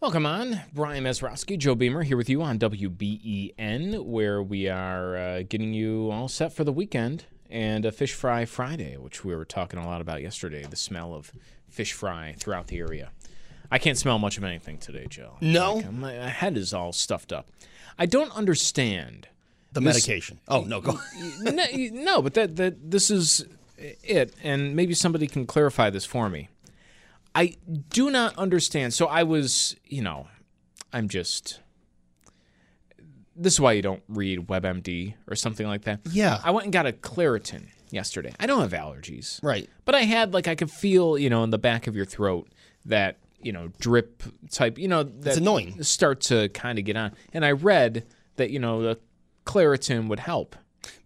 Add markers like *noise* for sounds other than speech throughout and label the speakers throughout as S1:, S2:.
S1: Welcome on. Brian Mazurowski, Joe Beamer here with you on WBEN, where we are uh, getting you all set for the weekend and a Fish Fry Friday, which we were talking a lot about yesterday, the smell of fish fry throughout the area. I can't smell much of anything today, Joe.
S2: No?
S1: Like, my head is all stuffed up. I don't understand.
S2: The
S1: This-
S2: medication. Oh, no, go. *laughs*
S1: no, no, but that, that this is it, and maybe somebody can clarify this for me. I do not understand. So I was, you know, I'm just. This is why you don't read WebMD or something like that.
S2: Yeah.
S1: I went and got a Claritin yesterday. I don't have allergies.
S2: Right.
S1: But I had like I could feel, you know, in the back of your throat that, you know, drip type, you know, that's
S2: annoying.
S1: start to kind of get on. And I read that, you know, the Claritin would help.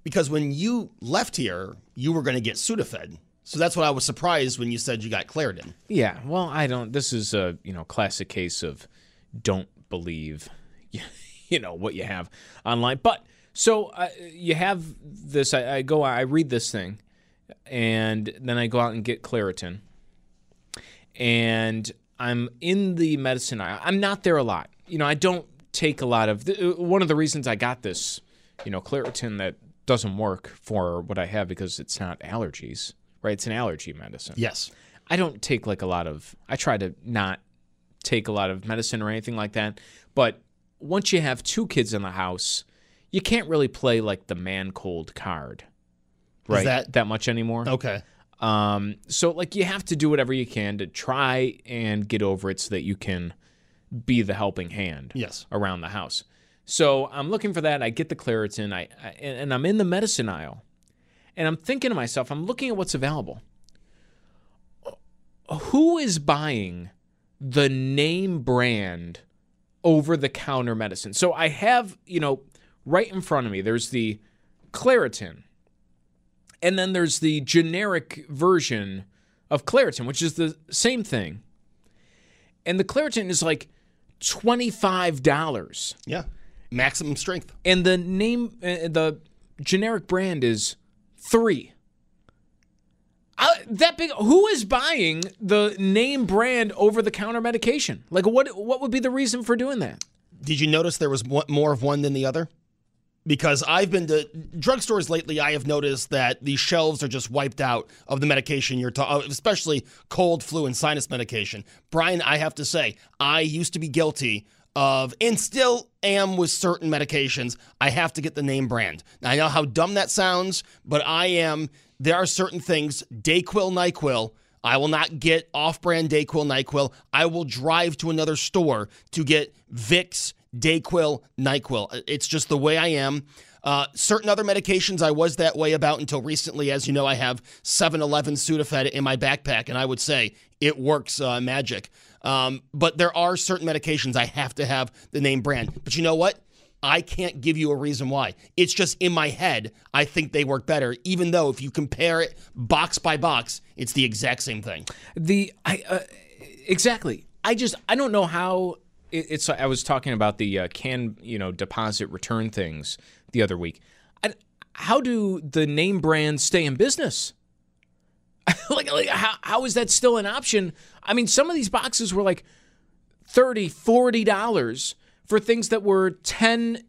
S2: Because when you left here, you were going to get Sudafed. So that's what I was surprised when you said you got Claritin.
S1: Yeah, well, I don't. This is a you know classic case of don't believe, *laughs* you know what you have online. But so uh, you have this. I, I go. I read this thing, and then I go out and get Claritin, and I'm in the medicine aisle. I'm not there a lot. You know, I don't take a lot of. th- One of the reasons I got this, you know, Claritin that doesn't work for what I have because it's not allergies, right? It's an allergy medicine.
S2: Yes.
S1: I don't take like a lot of I try to not take a lot of medicine or anything like that. But once you have two kids in the house, you can't really play like the man cold card. Right.
S2: that-
S1: that much anymore.
S2: Okay.
S1: Um so like you have to do whatever you can to try and get over it so that you can be the helping hand
S2: Yes.
S1: around the house. So I'm looking for that. I get the Claritin. I, I and I'm in the medicine aisle, and I'm thinking to myself, I'm looking at what's available. Who is buying the name brand over the counter medicine? So I have, you know, right in front of me. There's the Claritin, and then there's the generic version of Claritin, which is the same thing. And the Claritin is like twenty-five dollars,
S2: Yeah. Maximum strength.
S1: and the name, uh, the generic brand is three. Uh, that big. Who is buying the name brand over the counter medication? Like, what? What would be the reason for doing that?
S2: Did you notice there was more of one than the other? Because I've been to drugstores lately, I have noticed that the shelves are just wiped out of the medication you're talking, especially cold, flu, and sinus medication. Brian, I have to say, I used to be guilty of, and still am with certain medications. I have to get the name brand. Now, I know how dumb that sounds, but I am. There are certain things, Dayquil, Nyquil. I will not get off-brand Dayquil, Nyquil. I will drive to another store to get Vicks, Dayquil, Nyquil. It's just the way I am. Uh, certain other medications I was that way about until recently. As you know, I have 7-Eleven Sudafed in my backpack, and I would say it works uh, magic. Um, but there are certain medications I have to have the name brand. But you know what? I can't give you a reason why. It's just in my head, I think they work better, even though if you compare it box by box, it's the exact same thing.
S1: The I uh, exactly. I just I don't know how it, it's. I was talking about the uh, can you know deposit return things the other week. I, how do the name brands stay in business? *laughs* like, like how, how is that still an option? I mean, some of these boxes were like 30 40 dollars for things that were 10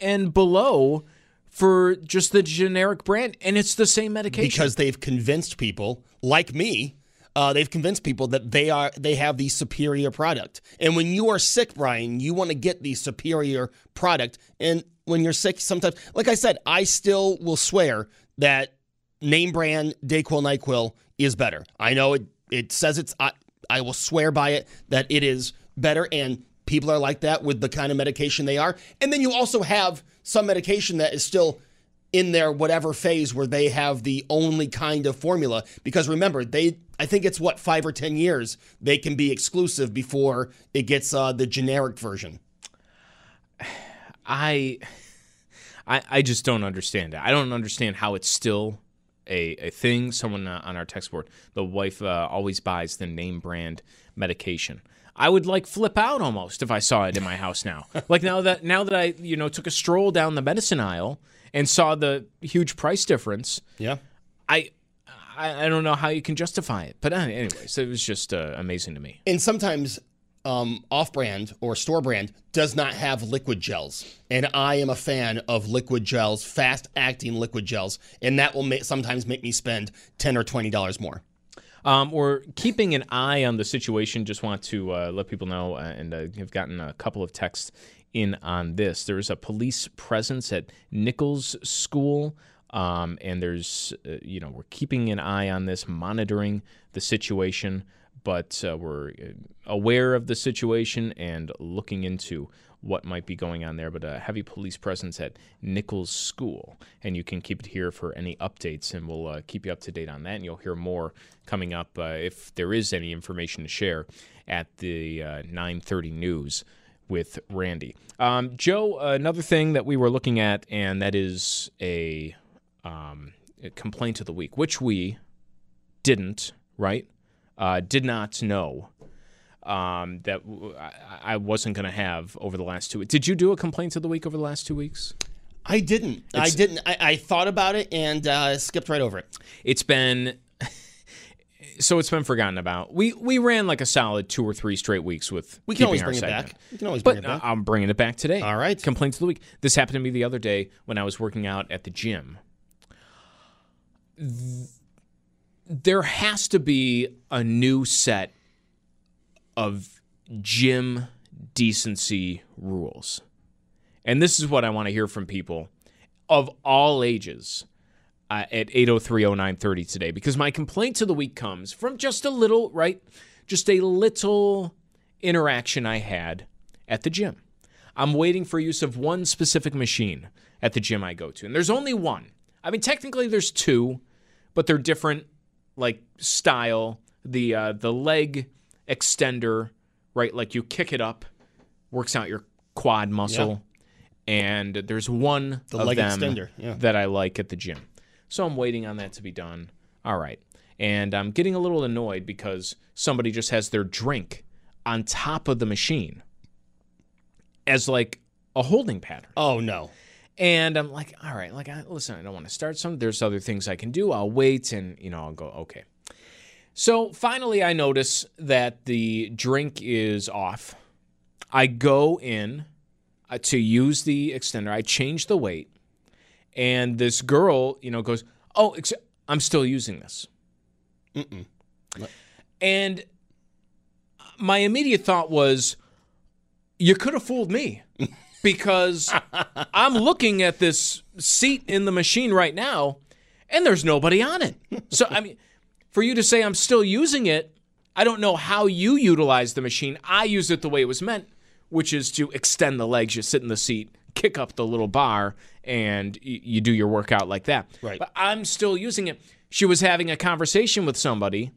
S1: and below for just the generic brand and it's the same medication
S2: Because they've convinced people, like me, uh, they've convinced people that they are they have the superior product. And when you are sick, Brian, you want to get the superior product. And when you're sick, sometimes, like I said, I still will swear that name brand Dayquil Nyquil is better. I know it. It says it's. I, I will swear by it that it is better, and people are like that with the kind of medication they are. And then you also have some medication that is still in their whatever phase where they have the only kind of formula. Because remember, they I think it's what five or ten years they can be exclusive before it gets uh, the generic version.
S1: I, I, I just don't understand it. I don't understand how it's still a, a thing. Someone uh, on our text board, the wife uh, always buys the name brand medication. I would like flip out almost if I saw it in my house now. *laughs* like now that now that I you know took a stroll down the medicine aisle and saw the huge price difference.
S2: Yeah.
S1: I I, I don't know how you can justify it, but uh, anyways, it was just uh, amazing to me.
S2: And sometimes um, off-brand or store brand does not have liquid gels, and I am a fan of liquid gels, fast-acting liquid gels, and that will sometimes make me spend ten or twenty dollars more.
S1: Um, we're keeping an eye on the situation. Just want to uh, let people know, uh, and uh, have gotten a couple of texts in on this. There's a police presence at Nichols School. Um, and there's, uh, you know, we're keeping an eye on this, monitoring the situation, but uh, we're uh, aware of the situation and looking into what might be going on there. But a heavy police presence at Nichols School, and you can keep it here for any updates, and we'll uh, keep you up to date on that. And you'll hear more coming up uh, if there is any information to share at the 9:30 news with Randy. Um, Joe, another thing that we were looking at, and that is a, um, a complaint of the week, which we didn't, right? Uh, did not know um, that w- I, wasn't going to have over the last two weeks. Did you do a complaint of the week over the last two weeks?
S2: I didn't. I didn't. I, I thought about it and uh, skipped right over it.
S1: It's been so it's been forgotten about. We we ran like a solid two or three straight weeks with
S2: We can always bring it back. We can always
S1: But
S2: bring it back.
S1: I'm bringing it back today.
S2: All right.
S1: Complaints of the week. This happened to me the other day when I was working out at the gym. There has to be a new set of gym decency rules. And this is what I want to hear from people of all ages uh, at 8030930 today because my complaint of the week comes from just a little, right? Just a little interaction I had at the gym. I'm waiting for use of one specific machine at the gym I go to. And there's only one. I mean, technically there's two, but they're different like style. The uh, the leg extender, right? Like you kick it up, works out your quad muscle. And there's one
S2: The
S1: of
S2: leg
S1: them
S2: extender, yeah.
S1: that I like at the gym. So I'm waiting on that to be done. All right. And I'm getting a little annoyed because somebody just has their drink on top of the machine as like a holding pattern.
S2: Oh no.
S1: And I'm like, all right, like, I, listen, I don't want to start some. There's other things I can do. I'll wait and, you know, I'll go, okay. So finally, I notice that the drink is off. I go in uh, to use the extender. I change the weight. And this girl, you know, goes, oh, ex- I'm still using this. And my immediate thought was, you could have fooled me *laughs* because I'm looking at this seat in the machine right now and there's nobody on it. So, I mean, for you to say I'm still using it, I don't know how you utilize the machine. I use it the way it was meant, which is to extend the legs. You sit in the seat, kick up the little bar, and y- you do your workout like that.
S2: Right.
S1: But I'm still using it. She was having a conversation with somebody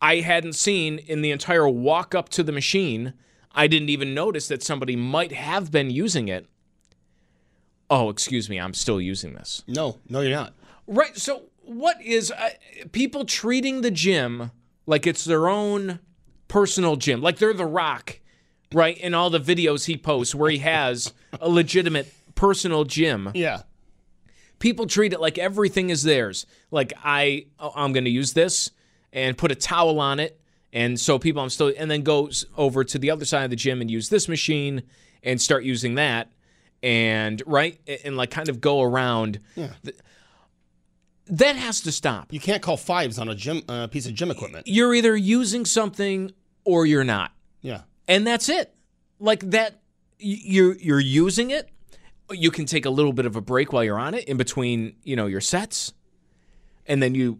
S1: I hadn't seen in the entire walk up to the machine. I didn't even notice that somebody might have been using it. Oh, excuse me, I'm still using this.
S2: No, no, you're not.
S1: Right. So, what is uh, people treating the gym like it's their own personal gym, like they're the rock, right? In all the videos he posts where he has a legitimate personal gym
S2: Yeah.
S1: people treat it like everything is theirs. Like I, oh, I'm going to use this and put a towel on it, and so people, I'm still, and then goes over to the other side of the gym and use this machine and start using that, and right, and, like kind of go around. The- That has to stop.
S2: You can't call fives on a gym uh, piece of gym equipment.
S1: You're either using something or you're not. And that's it. Like that, you're you're using it. You can take a little bit of a break while you're on it in between, you know, your sets, and then you,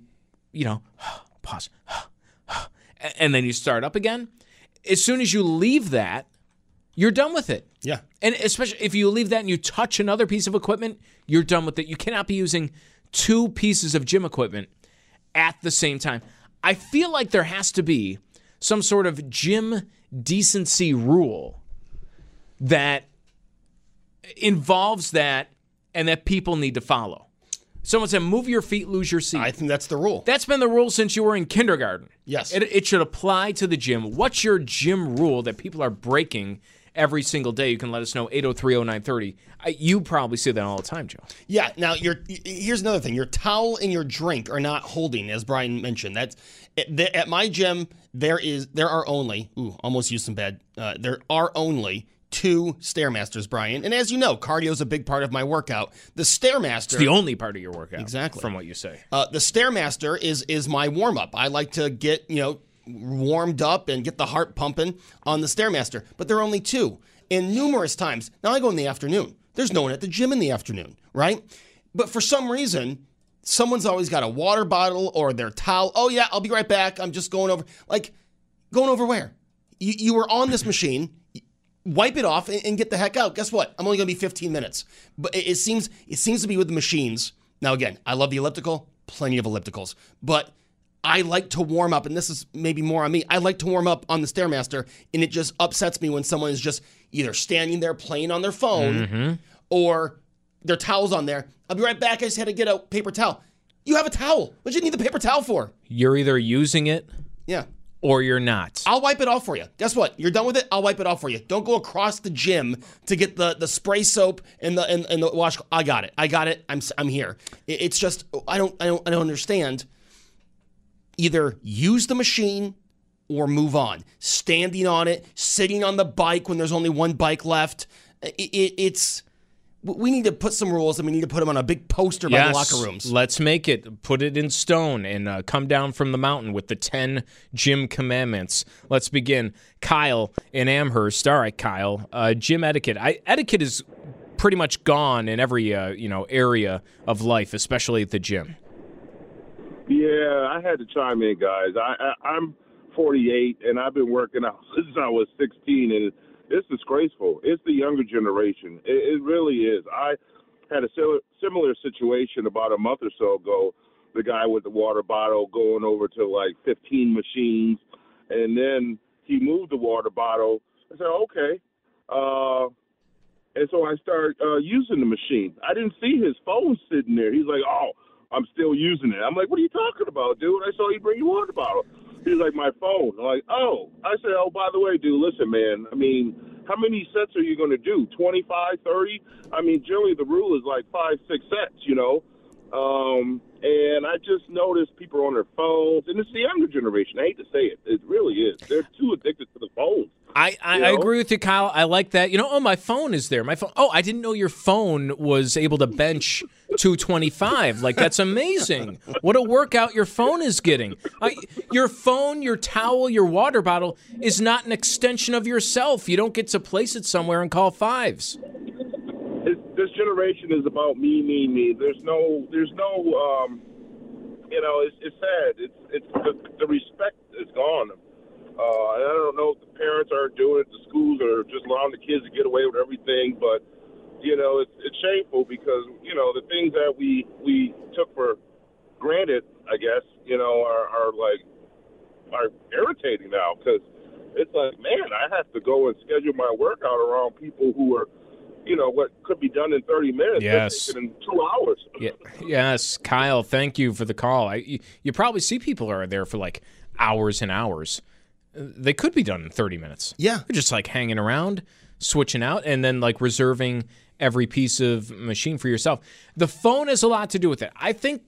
S1: you know, *sighs* pause, *sighs* *sighs* and then you start up again. As soon as you leave that, you're done with it.
S2: Yeah.
S1: And especially if you leave that and you touch another piece of equipment, you're done with it. You cannot be using two pieces of gym equipment at the same time. I feel like there has to be some sort of gym decency rule that involves that and that people need to follow. Someone said, move your feet, lose your seat.
S2: I think that's the rule.
S1: That's been the rule since you were in kindergarten.
S2: Yes.
S1: It, it should apply to the gym. What's your gym rule that people are breaking every single day? You can let us know 8030930. I, you probably see that all the time, Joe.
S2: Yeah. Now, your here's another thing: your towel and your drink are not holding, as Brian mentioned. That's at, at my gym. There is there are only ooh almost used some bad. Uh, there are only two stairmasters, Brian. And as you know, cardio is a big part of my workout. The stairmaster.
S1: It's the only part of your workout.
S2: Exactly.
S1: From what you say.
S2: Uh, the stairmaster is is my warm up. I like to get you know warmed up and get the heart pumping on the stairmaster. But there are only two, and numerous times now I go in the afternoon. There's no one at the gym in the afternoon, right? But for some reason, someone's always got a water bottle or their towel. Oh yeah, I'll be right back. I'm just going over. Like going over where? You you were on this machine wipe it off and, get the heck out. Guess what? I'm only going to be 15 minutes. But it seems it seems to be with the machines. Now again, I love the elliptical, plenty of ellipticals, but I like to warm up, and this is maybe more on me. I like to warm up on the stairmaster, and it just upsets me when someone is just either standing there playing on their phone mm-hmm. or their towels on there. I'll be right back. I just had to get a paper towel. You have a towel. What do you need the paper towel for?
S1: You're either using it
S2: Yeah.
S1: or you're not.
S2: I'll wipe it off for you. Guess what? You're done with it. I'll wipe it off for you. Don't go across the gym to get the, the spray soap and the and, and the wash. I got it. I got it. I'm I'm here. It's just I don't I don't I don't understand. Either use the machine or move on. Standing on it, sitting on the bike when there's only one bike left. It, it, it's we need to put some rules and we need to put them on a big poster by the locker rooms.
S1: Let's make it, put it in stone, and uh, come down from the mountain with the 10 gym commandments. Let's begin. Kyle in Amherst. All right, Kyle. Uh, gym etiquette. I, etiquette is pretty much gone in every uh, you know area of life, especially at the gym.
S3: Yeah, I had to chime in, guys. I, I I'm 48 and I've been working out *laughs* since I was 16, and it's disgraceful. It's the younger generation. It, it really is. I had a similar situation about a month or so ago. The guy with the water bottle going over to like 15 machines, and then he moved the water bottle. I said, okay. Uh, and so I started uh, using the machine. I didn't see his phone sitting there. He's like, "Oh, I'm still using it." I'm like, "What are you talking about, dude? I saw you bring your water bottle." He's like, "My phone." I'm like, "Oh." I said, "Oh, by the way, dude, listen, man. I mean, how many sets are you going to do? 25, 30? I mean, generally the rule is like five, six sets, you know." Um, and I just noticed people are on their phones, and it's the younger generation. I hate to say it, it really is. They're too addicted to the phones.
S1: I, I,
S3: You
S1: I agree with you, Kyle. I like that. You know, oh, my phone is there. My phone. Oh, I didn't know your phone was able to bench 225. Like that's amazing. What a workout your phone is getting. I, your phone, your towel, your water bottle is not an extension of yourself. You don't get to place it somewhere and call fives.
S3: This generation is about me, me, me. There's no, there's no, um, you know, it's, it's sad. It's, it's the, the respect is gone. Uh, and I don't know if the parents are doing it. The schools are just allowing the kids to get away with everything, but you know, it's, it's shameful because you know the things that we we took for granted, I guess, you know, are, are like are irritating now because it's like, man, I have to go and schedule my workout around people who are, you know, what could be done in 30 minutes.
S1: Yes.
S3: in two hours. *laughs*
S1: Yeah, yes, Kyle. Thank you for the call. I, you, you probably see people are there for like hours and hours. They could be done in 30 minutes.
S2: Yeah.
S1: They're just like hanging around, switching out, and then like reserving every piece of machine for yourself. The phone has a lot to do with it. I think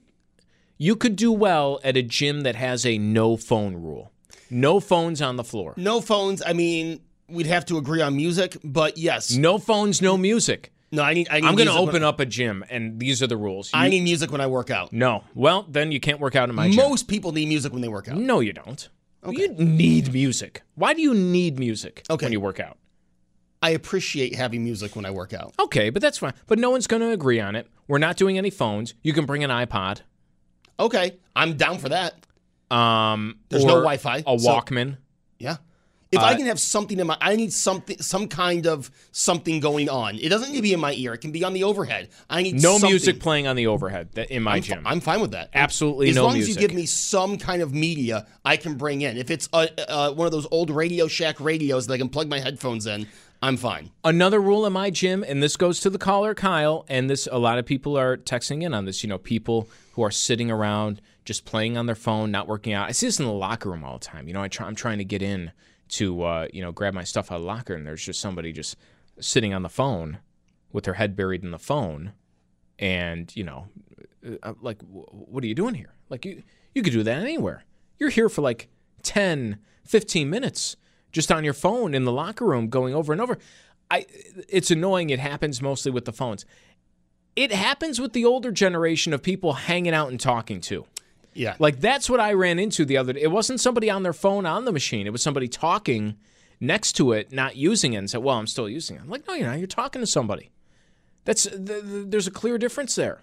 S1: you could do well at a gym that has a no phone rule. No phones on the floor.
S2: No phones. I mean, we'd have to agree on music, but yes,
S1: No phones, no music.
S2: No, I need. I need
S1: I'm going to open
S2: when,
S1: up a gym, and these are the rules.
S2: I need music when I work out.
S1: no. Well, then you can't work out in my gym.
S2: Most people need music when they work out.
S1: No, you don't. You need music. Why do you need music
S2: Okay.
S1: when you work out?
S2: I appreciate having music when I work out.
S1: Okay, but that's fine. But no one's going to agree on it. We're not doing any phones. You can bring an iPod.
S2: Okay, I'm down for that.
S1: Um,
S2: There's no Wi-Fi,
S1: A
S2: so-
S1: Walkman.
S2: Yeah. If I
S1: Uh,
S2: can have something in my, I need something, some kind of something going on. It doesn't need to be in my ear. It can be on the overhead. I need
S1: No
S2: something.
S1: music playing on the overhead in my
S2: I'm, fi-
S1: gym.
S2: I'm fine with that.
S1: Absolutely
S2: as
S1: no
S2: long as
S1: music.
S2: you give me some kind of media I can bring in. If it's uh, uh, one of those old Radio Shack radios that I can plug my headphones in, I'm fine.
S1: Another rule in my gym, and this goes to the caller Kyle, and this a lot of people are texting in on this. You know, people who are sitting around just playing on their phone, not working out. I see this in the locker room all the time. You know, I try, I'm trying to get in to uh, you know grab my stuff out of the locker, and there's just somebody just sitting on the phone with their head buried in the phone, and you know, uh, like, what are you doing here? Like you you could do that anywhere. You're here for like 10, 15 minutes just on your phone in the locker room going over and over. I it's annoying. It happens mostly with the phones. It happens with the older generation of people hanging out and talking to.
S2: Yeah.
S1: Like that's what I ran into the other day. It wasn't somebody on their phone on the machine. It was somebody talking next to it, not using it, and said, "Well, I'm still using it." I'm like, "No, you're not. You're talking to somebody." That's th- th- there's a clear difference there.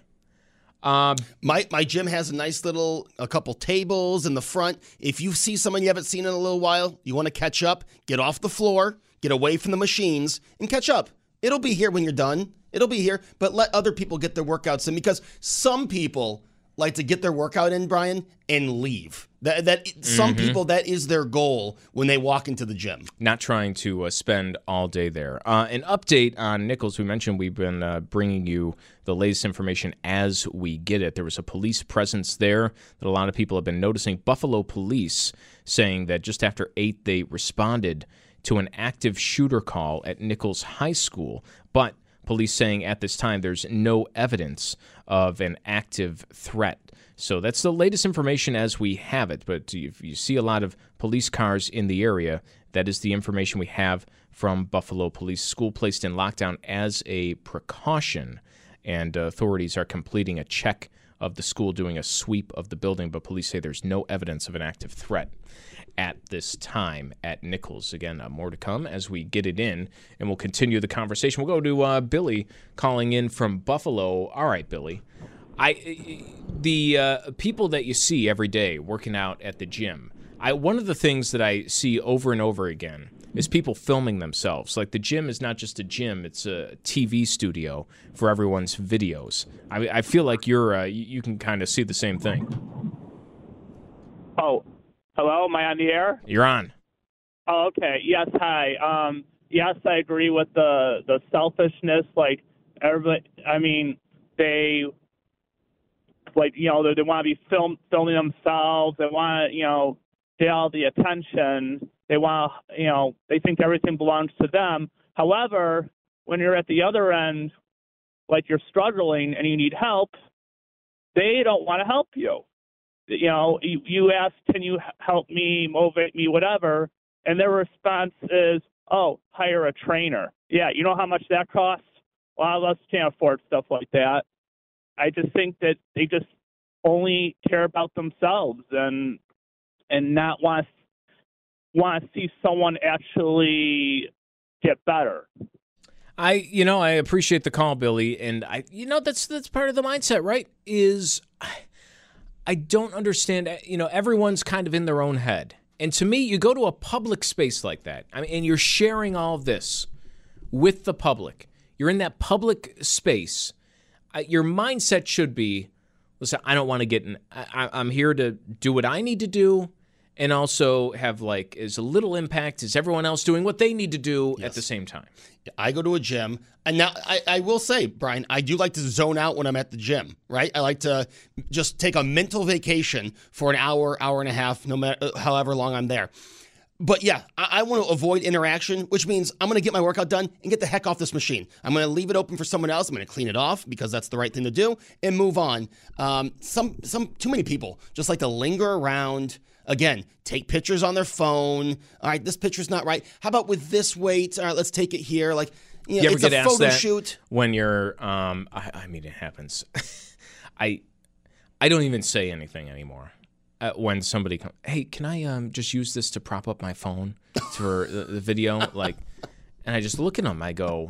S1: Um,
S2: My my gym has a nice little a couple tables in the front. If you see someone you haven't seen in a little while, you want to catch up, get off the floor, get away from the machines, and catch up. It'll be here when you're done. It'll be here, but let other people get their workouts in because some people like to get their workout in, Brian, and leave. That that some people that is their goal when they walk into the gym.
S1: not trying to uh, spend all day there. Uh, an update on Nichols. We mentioned we've been uh, bringing you the latest information as we get it. There was a police presence there that a lot of people have been noticing. Buffalo police saying that just after 8, they responded to an active shooter call at Nichols High School, but police saying at this time there's no evidence of an active threat. So that's the latest information as we have it. But if you see a lot of police cars in the area, that is the information we have from Buffalo Police. School placed in lockdown as a precaution, and uh, authorities are completing a check of the school, doing a sweep of the building. But police say there's no evidence of an active threat at this time at Nichols. Again, uh, more to come as we get it in, and we'll continue the conversation. We'll go to uh, Billy calling in from Buffalo. All right, Billy. I the uh, people that you see every day working out at the gym. I one of the things that I see over and over again is people filming themselves. Like the gym is not just a gym; it's a TV studio for everyone's videos. I, I feel like you're uh, you can kind of see the same thing.
S4: Oh, hello. Am I on the air?
S1: You're on.
S4: Oh, okay. Yes. Hi. Um. Yes, I agree with the the selfishness. Like everybody. I mean, they like you know they, they want to be film filming themselves. They want to you know get all the attention. They want you know they think everything belongs to them. However, when you're at the other end, like you're struggling and you need help, they don't want to help you you know, you, you ask, can you help me, motivate me, whatever, and their response is, oh, hire a trainer. Yeah, you know how much that costs? A lot of us can't afford stuff like that. I just think that they just only care about themselves and and not want want to see someone actually get better.
S1: I you know I appreciate the call, Billy, and I you know that's that's part of the mindset, right? Is I don't understand. You know, everyone's kind of in their own head, and to me, you go to a public space like that, I mean, and you're sharing all of this with the public. You're in that public space. Your mindset should be, listen, I don't want to get in. I, I'm here to do what I need to do, and also have like as little impact as everyone else doing what they need to do at the same time.
S2: I go to a gym, and now I, I will say, Brian, I do like to zone out when I'm at the gym, right? I like to just take a mental vacation for an hour, hour and a half, no matter however long I'm there. But yeah, I, I want to avoid interaction, which means I'm going to get my workout done and get the heck off this machine. I'm going to leave it open for someone else. I'm going to clean it off because that's the right thing to do and move on. Um, some, some, too many people just like to linger around. Again, take pictures on their phone. All right, this picture's not right. How about with this weight? All right, let's take it here. Like, You, know,
S1: you ever
S2: it's
S1: get
S2: a
S1: asked
S2: photo
S1: that
S2: shoot.
S1: when you're? Um, I, I mean, it happens. *laughs* I I don't even say anything anymore. Uh, when somebody comes, hey, can I um just use this to prop up my phone for the, the video? *laughs* Like, and I just look at them. I go,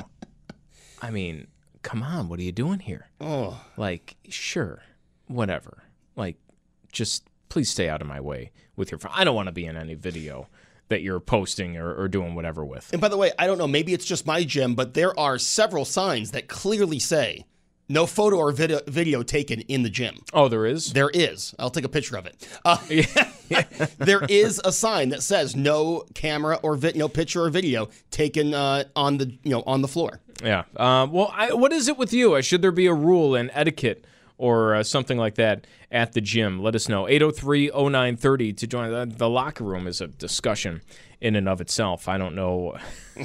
S1: I mean, come on, what are you doing here?
S2: Oh,
S1: Like, sure, whatever. Like, just please stay out of my way with your phone. I don't want to be in any video that you're posting or, or doing whatever with.
S2: and by the way, I don't know. Maybe it's just my gym, but there are several signs that clearly say no photo or video, video taken in the gym.
S1: Oh, there is.
S2: There is. I'll take a picture of it. Uh, *laughs* *laughs* there is a sign that says no camera or vi- no picture or video taken uh, on the you know on the floor.
S1: Yeah. Um, well, I, what is it with you? Uh, Should there be a rule and etiquette or uh, something like that at the gym? Let us know. 803 0930 to join. The, the locker room is a discussion in and of itself. I don't know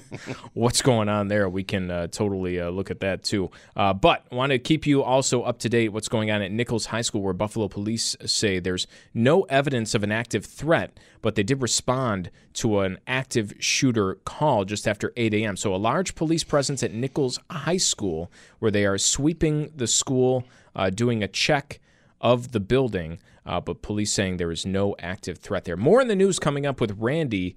S1: *laughs* what's going on there. We can uh, totally uh, look at that too. Uh, but want to keep you also up to date what's going on at Nichols High School, where Buffalo police say there's no evidence of an active threat, but they did respond to an active shooter call just after 8 a.m. So a large police presence at Nichols High School, where they are sweeping the school, uh, doing a check of the building. Uh, but police saying there is no active threat there. More in the news coming up with Randy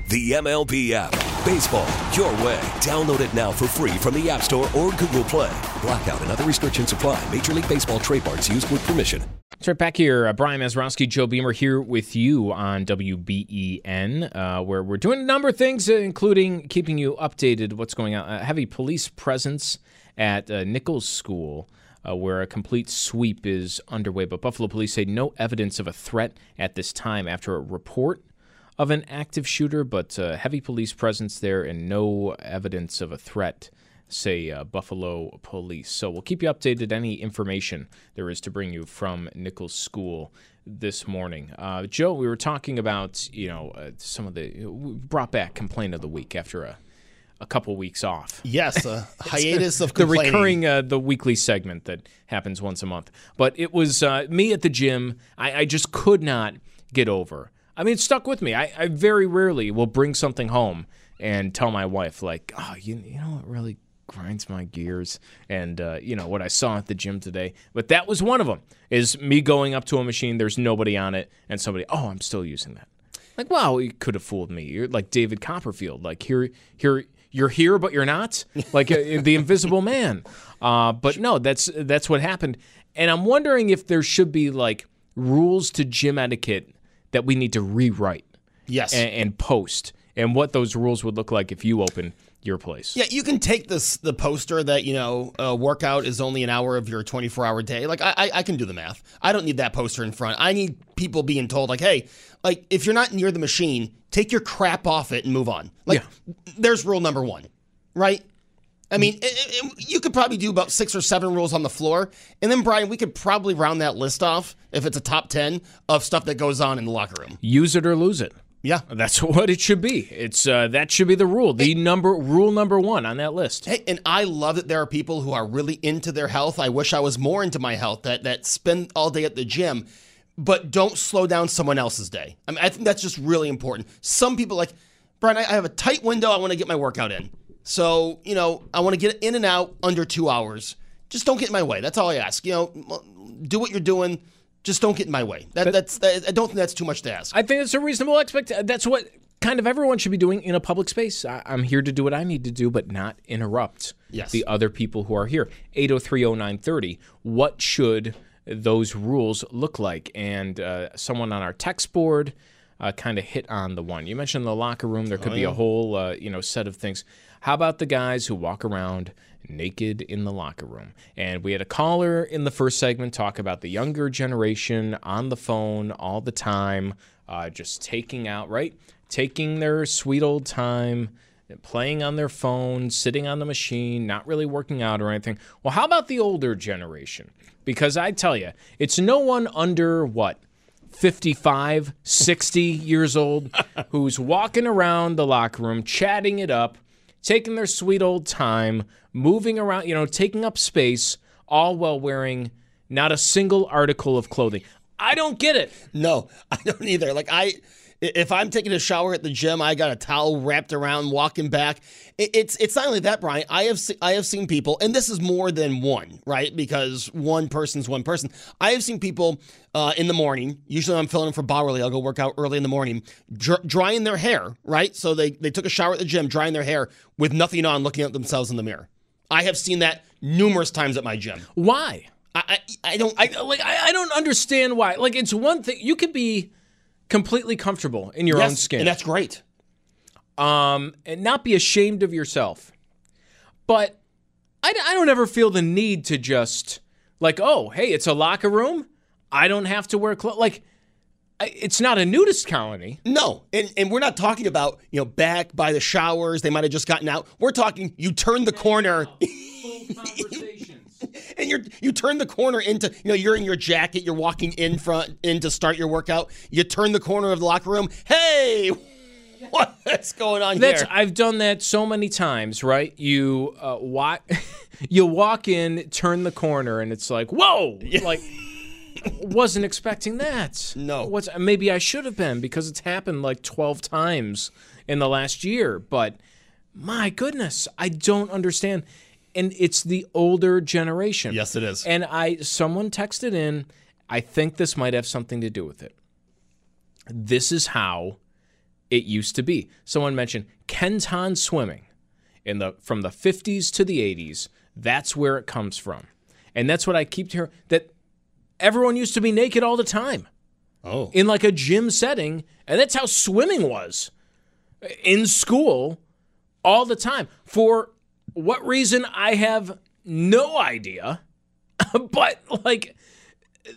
S5: The MLB app. Baseball, your way. Download it now for free from the App Store or Google Play. Blackout and other restrictions apply. Major League Baseball trademarks used with permission.
S1: That's right back here. Uh, Brian Mazurowski, Joe Beamer here with you on WBEN, uh, where we're doing a number of things, uh, including keeping you updated what's going on. A heavy police presence at uh, Nichols School, uh, where a complete sweep is underway. But Buffalo police say no evidence of a threat at this time after a report of an active shooter, but uh, heavy police presence there and no evidence of a threat say uh, Buffalo Police. So we'll keep you updated any information there is to bring you from Nichols School this morning. Uh, Joe, we were talking about you know uh, some of the we brought back complaint of the week after a a couple weeks off.
S2: Yes, a *laughs* hiatus of
S1: The recurring, uh, the weekly segment that happens once a month. But it was uh, me at the gym. I, I just could not get over. I mean, it stuck with me. I, I very rarely will bring something home and tell my wife, like, oh, you, you know what really grinds my gears? And uh, you know what i saw at the gym today. But that was one of them is me going up to a machine there's nobody on it and somebody oh i'm still using that. Like wow you could have fooled me. You're like david copperfield. Like here here you're here but you're not? Like uh, the invisible man. *laughs* Uh, but no that's that's what happened. And i'm wondering if there should be like rules to gym etiquette that we need to rewrite
S2: Yes.
S1: and, and post and what those rules would look like if you open your place
S2: Yeah, you can take this the poster that you know a workout is only an hour of your 24 hour day. Like I, I, I can do the math. I don't need that poster in front. I need people being told like, hey, like if you're not near the machine, take your crap off it and move on. Like, there's rule number one, right? I mean, it- it- you could probably do about six or seven rules on the floor, and then Brian, we could probably round that list off if it's a top ten of stuff that goes on in the locker room.
S1: use it or lose it
S2: Yeah.
S1: That's *laughs* what it should be. It's uh, that should be the rule. The number rule number one on that list.
S2: Hey, and I love that there are people who are really into their health. I wish I was more into my health that that spend all day at the gym. but don't slow down someone else's day. I mean, I think that's just really important. Some people like, Brian, I I have a tight window. I want to get my workout in. So, you know, I want to get in and out under two hours. Just don't get in my way. That's all I ask. You know, do what you're doing. Just don't get in my way. That, that's that, I don't think that's too much to ask.
S1: I think it's a reasonable expectation. That's what kind of everyone should be doing in a public space. I- I'm here to do what I need to do, but not interrupt
S2: Yes.
S1: the other people who are here. 8030930. What should those rules look like? And uh, someone on our text board uh, kind of hit on the one. You mentioned the locker room. There could be a whole uh, you know set of things. How about the guys who walk around naked in the locker room? And we had a caller in the first segment talk about the younger generation on the phone all the time, uh, just taking out right, taking their sweet old time playing on their phone, sitting on the machine, not really working out or anything. Well, how about the older generation? Because I tell you, it's no one under what? 55, 60 years old who's walking around the locker room, chatting it up, taking their sweet old time, moving around, you know, taking up space, all while wearing not a single article of clothing. I don't get it.
S2: No, *laughs* I don't either. Like I, if I'm taking a shower at the gym, I got a towel wrapped around, walking back. It's it's not only that, Brian. I have se- I have seen people, and this is more than one, right? Because one person's one person. I have seen people uh, in the morning. Usually, I'm filling in for Bauerle. I'll go work out early in the morning, dr- drying their hair, right? So they they took a shower at the gym, drying their hair with nothing on, looking at themselves in the mirror. I have seen that numerous times at my gym.
S1: Why?
S2: I I, I don't
S1: I like I, I don't understand why. Like it's one thing you could be completely comfortable in your own skin.
S2: and that's great.
S1: um, and not be ashamed of yourself. But I, I don't ever feel the need to just like, oh, hey, it's a locker room. I don't have to wear clothes. Like, it's not a nudist colony.
S2: No, and, and we're not talking about you know back by the showers. They might have just gotten out. We're talking you turn the corner and you're you turn the corner into you know you're in your jacket. You're walking in front in to start your workout. You turn the corner of the locker room. Hey, *laughs* what's going on
S1: That's
S2: here?
S1: I've done that so many times, right? You uh, walk, *laughs* you walk in, turn the corner, and it's like, whoa, like wasn't expecting that.
S2: No.
S1: what's maybe I should have been because it's happened like twelve times in the last year, but my goodness, I don't understand. And it's the older generation.
S2: Yes, it is.
S1: And I someone texted in, I think this might have something to do with it. This is how it used to be. Someone mentioned Kenton swimming in the from the 50s to the 80s. That's where it comes from. And that's what I keep hearing that everyone used to be naked all the time
S2: oh,
S1: in like a gym setting, and that's how swimming was in school all the time. For what reason I have no idea, *laughs* but like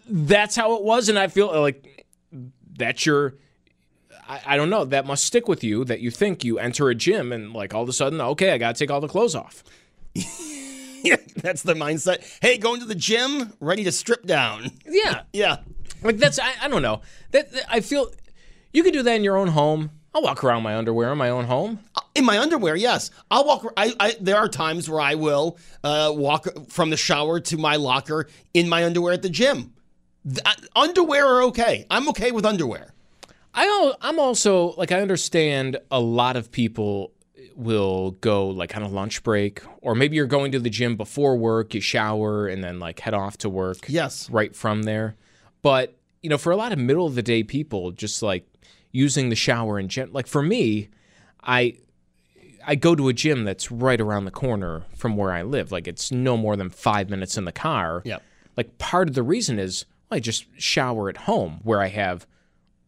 S1: that's how it was, and I feel like that's your. I, I don't know. That must stick with you. That you think you enter a gym and like all of a sudden, okay, I got to take all the clothes off. *laughs*
S2: that's the mindset. Hey, going to the gym, ready to strip down.
S1: Yeah, *laughs*
S2: Yeah,
S1: like that's I, I don't know. That, that- I feel you could do that in your own home. I'll walk around my underwear in my own home.
S2: in my underwear. Yes, I'll walk. I, I there are times where I will uh, walk from the shower to my locker in my underwear at the gym. Th- uh, underwear are okay. I'm okay with underwear.
S1: I I'm also like I understand a lot of people will go like on a lunch break or maybe you're going to the gym before work, you shower and then like head off to work.
S2: Yes.
S1: Right from there. But, you know, for a lot of middle of the day people just like using the shower in gen like for me, I I go to a gym that's right around the corner from where I live. Like it's no more than 5 minutes in the car.
S2: Yep.
S1: Like part of the reason is I just shower at home where I have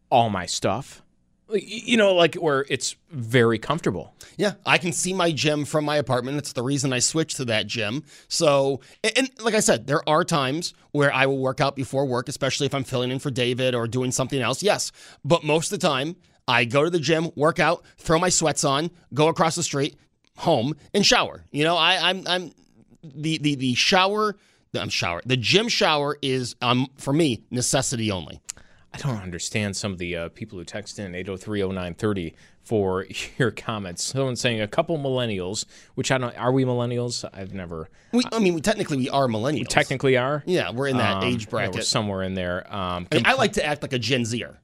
S1: all my stuff. You know, like where it's very comfortable.
S2: Yeah, I can see my gym from my apartment. It's the reason I switched to that gym. So, and, and like I said, there are times where I will work out before work, especially if I'm filling in for David or doing something else. Yes, but most of the time, I go to the gym, work out, throw my sweats on, go across the street, home, and shower. You know, I, I'm I'm the the the shower. I'm shower. The gym shower is um for me necessity only.
S1: I don't understand some of the uh, people who text in 8030930 for *laughs* your comments. Someone saying a couple millennials, which I don't. Are we millennials? I've never.
S2: We, I mean, technically, we are millennials.
S1: We technically, are.
S2: yeah, we're in that
S1: Um,
S2: age
S1: yeah,
S2: bracket.
S1: we're somewhere in there. Um,
S2: I, mean, I like to act like a Gen Zer,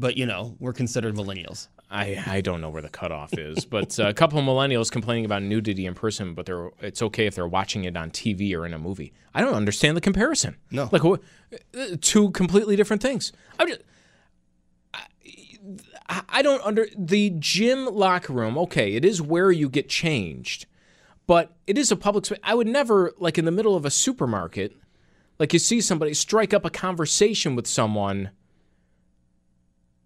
S2: but you know, we're considered millennials.
S1: I, I don't know where the cutoff is, *laughs* but uh, a couple of millennials complaining about nudity in person, but they're it's okay if they're watching it on TV or in a movie. I don't understand the comparison.
S2: No.
S1: like what, uh, two completely different things. I'm just, I, I don't under the gym locker room. Okay, it is where you get changed, but it is a public space. I would never like in the middle of a supermarket, like you see somebody strike up a conversation with someone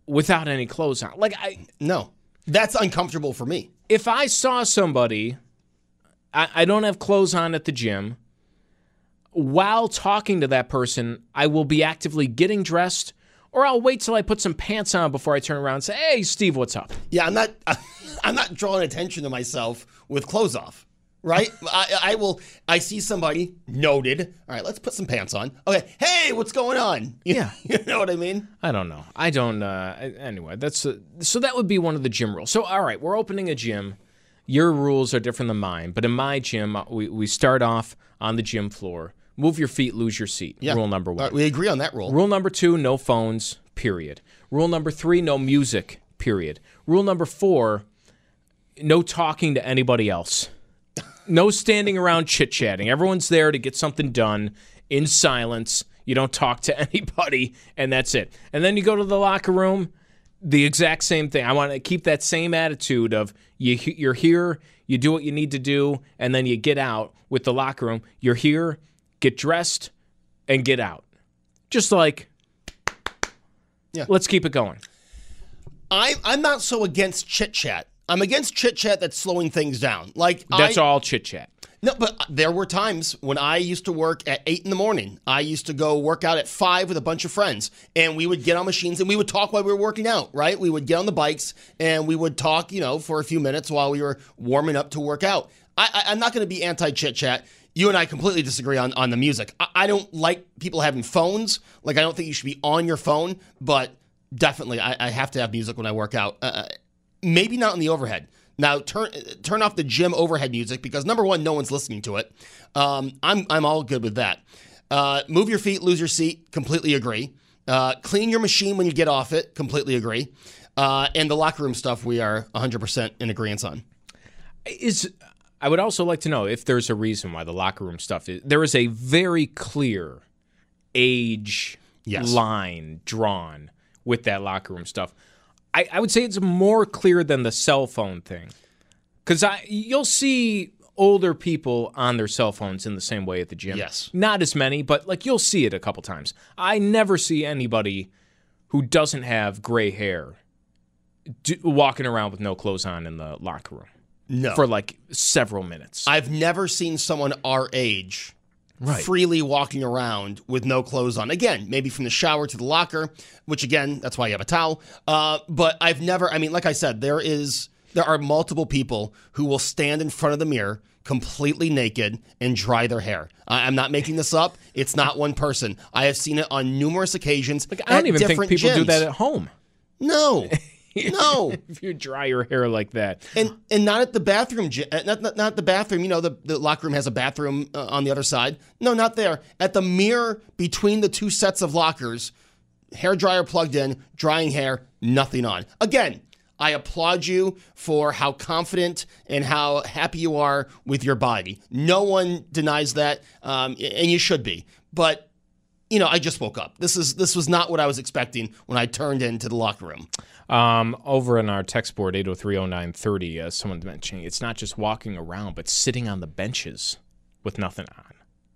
S1: without any clothes on. Like I
S2: No, that's uncomfortable for me.
S1: if I saw somebody, I, I don't have clothes on at the gym. While talking to that person, I will be actively getting dressed, or I'll wait till I put some pants on before I turn around and say, "Hey, Steve, what's up?"
S2: Yeah, I'm not. *laughs* I'm not drawing attention to myself with clothes off. Right? I, I will. I see somebody noted. All right, let's put some pants on. Okay. Hey, what's going on? You- *laughs*
S1: Yeah.
S2: You know what I mean?
S1: I don't know. I don't. Uh, anyway, that's uh, so that would be one of the gym rules. So, all right, we're opening a gym. Your rules are different than mine, but in my gym, uh, we, we start off on the gym floor. Move your feet, lose your seat.
S2: Yeah.
S1: Rule number one.
S2: right, we agree on that rule.
S1: Rule number two, no phones, period. Rule number three, no music, period. Rule number four, no talking to anybody else. No standing around chit chatting. Everyone's there to get something done in silence. You don't talk to *laughs* anybody, and that's it. And then you go to the locker room, the exact same thing. I want to keep that same attitude of you, you're here, you do what you need to do, and then you get out with the locker room. You're here, get dressed, and get out. Just like,
S2: Yeah.
S1: let's keep it going.
S2: I, I'm not so against chit chat. I'm against chit chat that's slowing things down. Like
S1: That's
S2: I,
S1: all chit chat.
S2: No, but there were times when I used to work at eight in the morning. I used to go work out at five with a bunch of friends, and we would get on machines and we would talk while we were working out. Right? We would get on the bikes and we would talk, you know, for a few minutes while we were warming up to work out. I, I, I'm not going to be anti chit chat. You and I completely disagree on, on the music. I, I don't like people having phones. Like I don't think you should be on your phone, but definitely I, I have to have music when I work out. Uh, maybe not on the overhead. Now turn turn off the gym overhead music because number one, no one's listening to it. Um, I'm I'm all good with that. Uh, move your feet, lose your seat. Completely agree. Uh, clean your machine when you get off it. Completely agree. Uh, and the locker room stuff, we are 100% in agreement on.
S1: Is I would also like to know if there's a reason why the locker room stuff is. There is a very clear age
S2: Yes.
S1: line drawn with that locker room stuff. I, I would say it's more clear than the cell phone thing, because I you'll see older people on their cell phones in the same way at the gym.
S2: Yes.
S1: not as many, but like you'll see it a couple times. I never see anybody who doesn't have gray hair do, walking around with no clothes on in the locker room
S2: No.
S1: for like several minutes.
S2: I've never seen someone our age freely walking around with no clothes on. Again, maybe from the shower to the locker, which again, that's why you have a towel. Uh, but I've never, I mean, like I said, there is, there are multiple people who will stand in front of the mirror completely naked and dry their hair. I, I'm not making this up. It's not one person. I have seen it on numerous occasions.
S1: Like, I don't even think people do that at home.
S2: No, *laughs* no. *laughs*
S1: If you dry your hair like that,
S2: And and not at the bathroom, uh, not, not not the bathroom. You know, the, the locker room has a bathroom uh, on the other side. No, not there. At the mirror between the two sets of lockers, hair dryer plugged in, drying hair, nothing on. Again, I applaud you for how confident and how happy you are with your body. No one denies that, um, and you should be. But you know, I just woke up. This is this was not what I was expecting when I turned into the locker room.
S1: Um, over in our text board 8030930, uh, someone mentioning it's not just walking around, but sitting on the benches with nothing on.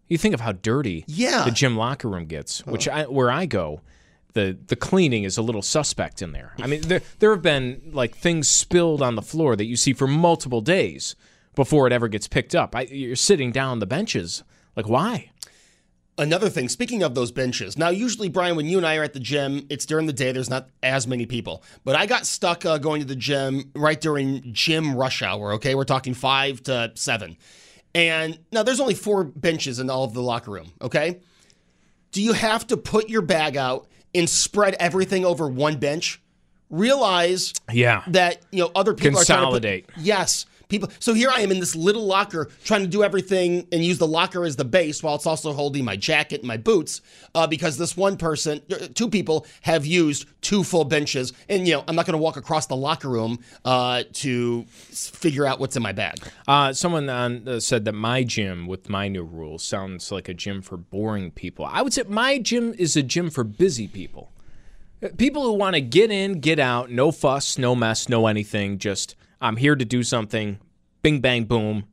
S1: You think of how dirty
S2: Yeah.
S1: the gym locker room gets, which I, where I go, the the cleaning is a little suspect in there. I mean, there there have been like things spilled on the floor that you see for multiple days before it ever gets picked up. I, you're sitting down on the benches, like why?
S2: Another thing, speaking of those benches, now usually, Brian, when you and I are at the gym, it's during the day, there's not as many people. But I got stuck uh, going to the gym right during gym rush hour, okay? We're talking five to seven. And now there's only four benches in all of the locker room, okay? Do you have to put your bag out and spread everything over one bench. Realize
S1: Yeah.
S2: that you know other people
S1: Consolidate.
S2: are trying to put, yes people so here i am in this little locker trying to do everything and use the locker as the base while it's also holding my jacket and my boots uh, because this one person uh, two people have used two full benches and you know i'm not going to walk across the locker room uh, to figure out what's in my bag
S1: Uh, someone on, uh, said that my gym with my new rules sounds like a gym for boring people. I would say my gym is a gym for busy people. Uh, People who want to get in, get out, no fuss, no mess, no anything. Just I'm here to do something. Bing bang boom,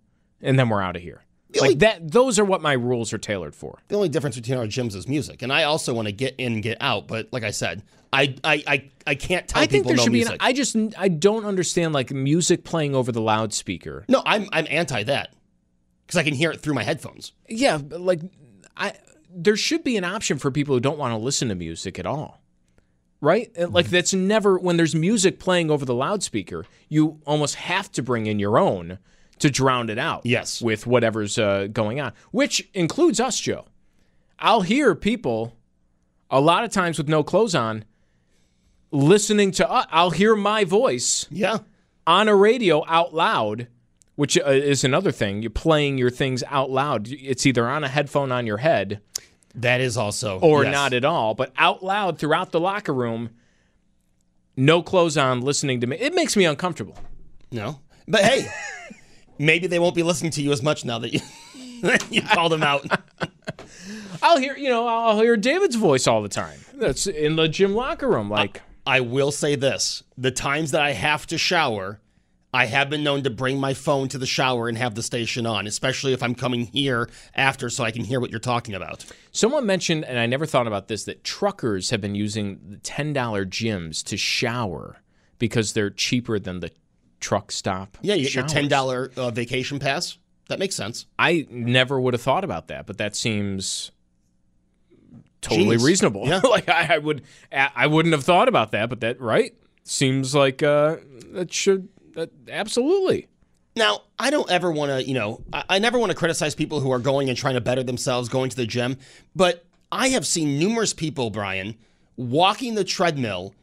S1: and then we're out of here.
S2: only-
S1: Like that. Those are what my rules are tailored for.
S2: the only difference between our gyms is music and i also want to get in and get out but like i said i i i, I can't tell
S1: I think there
S2: no
S1: should
S2: music
S1: be. An, I just I don't understand like music playing over the loudspeaker.
S2: no i'm i'm anti that because i can hear it through my headphones
S1: Yeah, but, like I there should be an option for people who don't want to listen to music at all. Right? And, Like that's never when there's music playing over the loudspeaker, you almost have to bring in your own to drown it out.
S2: Yes.
S1: With whatever's uh, going on, which includes us, Joe. I'll hear people a lot of times with no clothes on listening to us. I'll hear my voice
S2: yeah
S1: on a radio out loud, which uh, is another thing. You're playing your things out loud. It's either on a headphone on your head
S2: that is also
S1: or
S2: yes.
S1: not at all, but out loud throughout the locker room, no clothes on, listening to me. It makes me uncomfortable.
S2: No. But hey, *laughs* maybe they won't be listening to you as much now that you *laughs* you called them out. *laughs*
S1: I'll hear, you know, I'll hear David's voice all the time. That's in the gym locker room. Like,
S2: I will say this: the times that I have to shower, I have been known to bring my phone to the shower and have the station on, especially if I'm coming here after, so I can hear what you're talking about.
S1: someone mentioned, and I never thought about this, that truckers have been using the $10 gyms to shower because they're cheaper than the truck stop.
S2: Yeah, you get your ten dollar uh, vacation pass. That makes sense.
S1: I never would have thought about that, but that seems totally
S2: Genius.
S1: reasonable.
S2: Yeah. *laughs*
S1: like I, I would, I wouldn't have thought about that, but that right seems like uh, that should that absolutely.
S2: Now, I don't ever want to, you know, I, I never want to criticize people who are going and trying to better themselves, going to the gym. But I have seen numerous people, Brian, walking the treadmill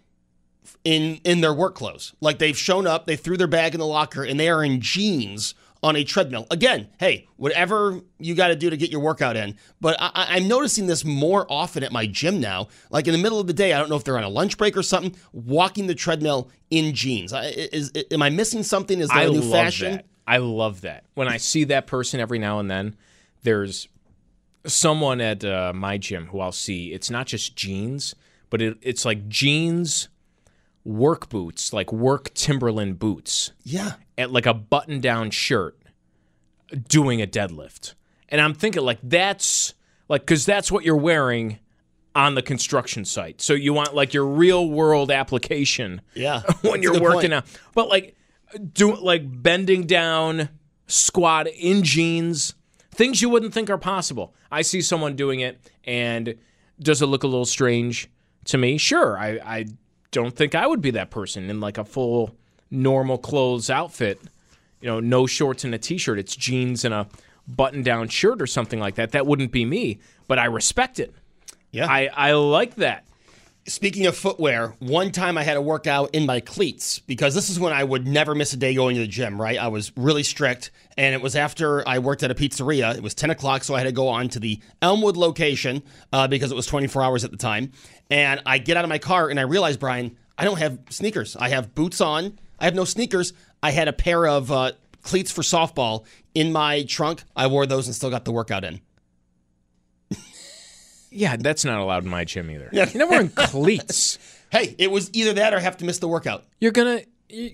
S2: in in their work clothes. Like they've shown up, they threw their bag in the locker, and they are in jeans on a treadmill. Again, hey, whatever you got to do to get your workout in. But I, I'm noticing this more often at my gym now. Like in the middle of the day, I don't know if they're on a lunch break or something, walking the treadmill in jeans. I- Is, is am I missing something? Is there
S1: I
S2: a new fashion?
S1: that. I love that. When I see that person every now and then, there's someone at uh, my gym who I'll see. It's not just jeans, but it, it's like jeans, work boots, like work Timberland boots.
S2: Yeah.
S1: At like a button down shirt doing a deadlift. And I'm thinking like that's like cuz that's what you're wearing on the construction site. So you want like your real world application
S2: Yeah. *laughs*
S1: when you're working
S2: point.
S1: out. But like do like bending down squat in jeans, things you wouldn't think are possible. I see someone doing it and does it look a little strange to me? Sure. I, I don't think I would be that person in like a full normal clothes outfit. You know, no shorts and a t-shirt. It's jeans and a button-down shirt or something like that. That wouldn't be me, but I respect it.
S2: Yeah.
S1: I, I like that.
S2: Speaking of footwear, one time I had to work out in my cleats because this is when I would never miss a day going to the gym, right? I was really strict. And it was after I worked at a pizzeria. It was 10 o'clock, so I had to go on to the Elmwood location uh, because it was 24 hours at the time. And I get out of my car and I realize, Brian, I don't have sneakers. I have boots on, I have no sneakers. I had a pair of uh, cleats for softball in my trunk. I wore those and still got the workout in.
S1: Yeah, that's not allowed in my gym either. Yeah. You're not wearing cleats. *laughs*
S2: Hey, it was either that or have to miss the workout.
S1: You're gonna. You,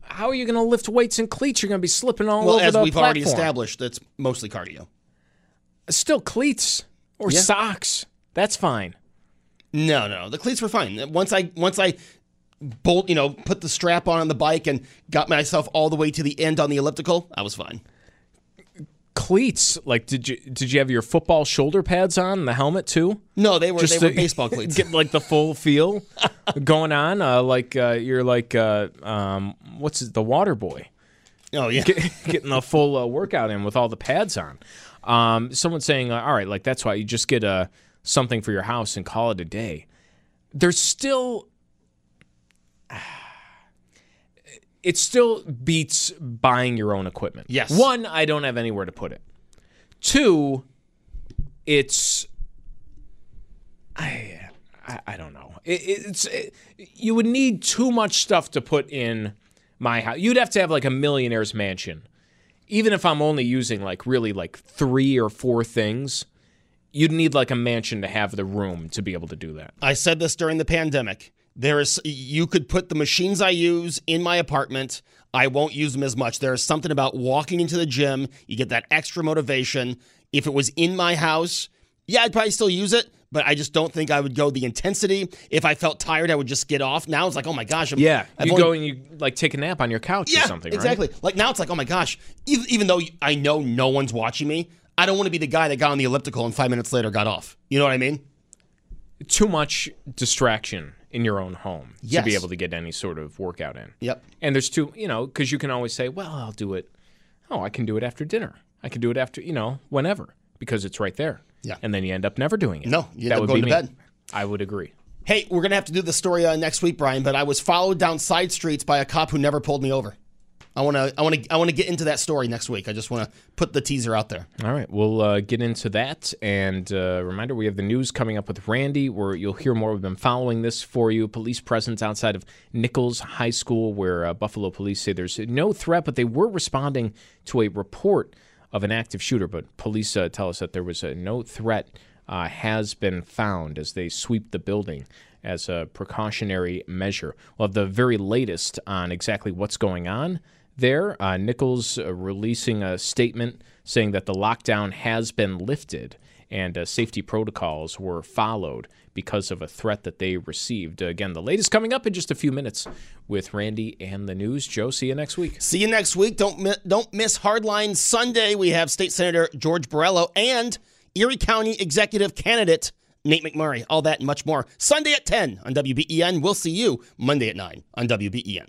S1: how are you gonna lift weights in cleats? You're gonna be slipping all
S2: Well,
S1: over the platform.
S2: Well, as we've already established, that's mostly cardio.
S1: Still cleats or
S2: Yeah.
S1: socks. That's fine.
S2: No, no, the cleats were fine. Once I once I bolt, you know, put the strap on on the bike and got myself all the way to the end on the elliptical, I was fine.
S1: Cleats. Like, did you did you have your football shoulder pads on and the helmet too?
S2: No, they were they were *laughs* baseball cleats.
S1: Get like the full feel going on. Uh, like uh, you're like uh, um, what's it, the water boy.
S2: oh yeah,
S1: Get, getting the full uh, workout in with all the pads on. Um, someone saying, uh, "All right, like that's why you just get uh, something for your house and call it a day." there's still it still beats buying your own equipment.
S2: Yes.
S1: One, I don't have anywhere to put it. Two, it's I I, I don't know. It, it's it, you would need too much stuff to put in my house. You'd have to have like a millionaire's mansion. Even if I'm only using like really like three or four things, you'd need like a mansion to have the room to be able to do that.
S2: I said this during the pandemic. There is you could put the machines I use in my apartment. I won't use them as much. There is something about walking into the gym. You get that extra motivation. If it was in my house, yeah, I'd probably still use it, but I just don't think I would go the intensity. If I felt tired, I would just get off. Now it's like, oh my gosh, I'm,
S1: Yeah,
S2: I've
S1: you
S2: only-
S1: go and you like take a nap on your couch
S2: yeah,
S1: or something, right?
S2: exactly. Like now it's like, oh my gosh, even, even though I know no one's watching me, I don't want to be the guy that got on the elliptical and five minutes later got off. You know what I mean?
S1: Too much distraction in your own home to be able to get any sort of workout in.
S2: Yep.
S1: And there's two, you know, because you can always say, well, I'll do it. Oh, I can do it after dinner. I can do it after, you know, whenever because it's right there.
S2: Yeah.
S1: And then you end up never doing it.
S2: No, you end
S1: that would
S2: going
S1: be
S2: to
S1: me.
S2: bed.
S1: I would agree.
S2: Hey, we're gonna have to do the story uh, next week, Brian. But I was followed down side streets by a cop who never pulled me over. I wanna, I wanna, I wanna get into that story next week. I just wanna put the teaser out there.
S1: All right, we'll uh, get into that. And uh, reminder, we have the news coming up with Randy, where you'll hear more. We've been following this for you. Police presence outside of Nichols High School, where uh, Buffalo police say there's no threat, but they were responding to a report of an active shooter. But police uh, tell us that there was no threat uh, has been found as they sweep the building as a precautionary measure. We'll have the very latest on exactly what's going on there. Uh, Nichols uh, releasing a statement saying that the lockdown has been lifted and uh, safety protocols were followed because of a threat that they received. again, the latest coming up in just a few minutes with Randy and the news. Joe, see you next week.
S2: See you next week. Don't mi- don't miss Hardline Sunday. We have State Senator George Borrello and Erie County Executive Candidate Nate McMurray. All that and much more. Sunday at 10 on WBEN. We'll see you Monday at 9 on WBEN.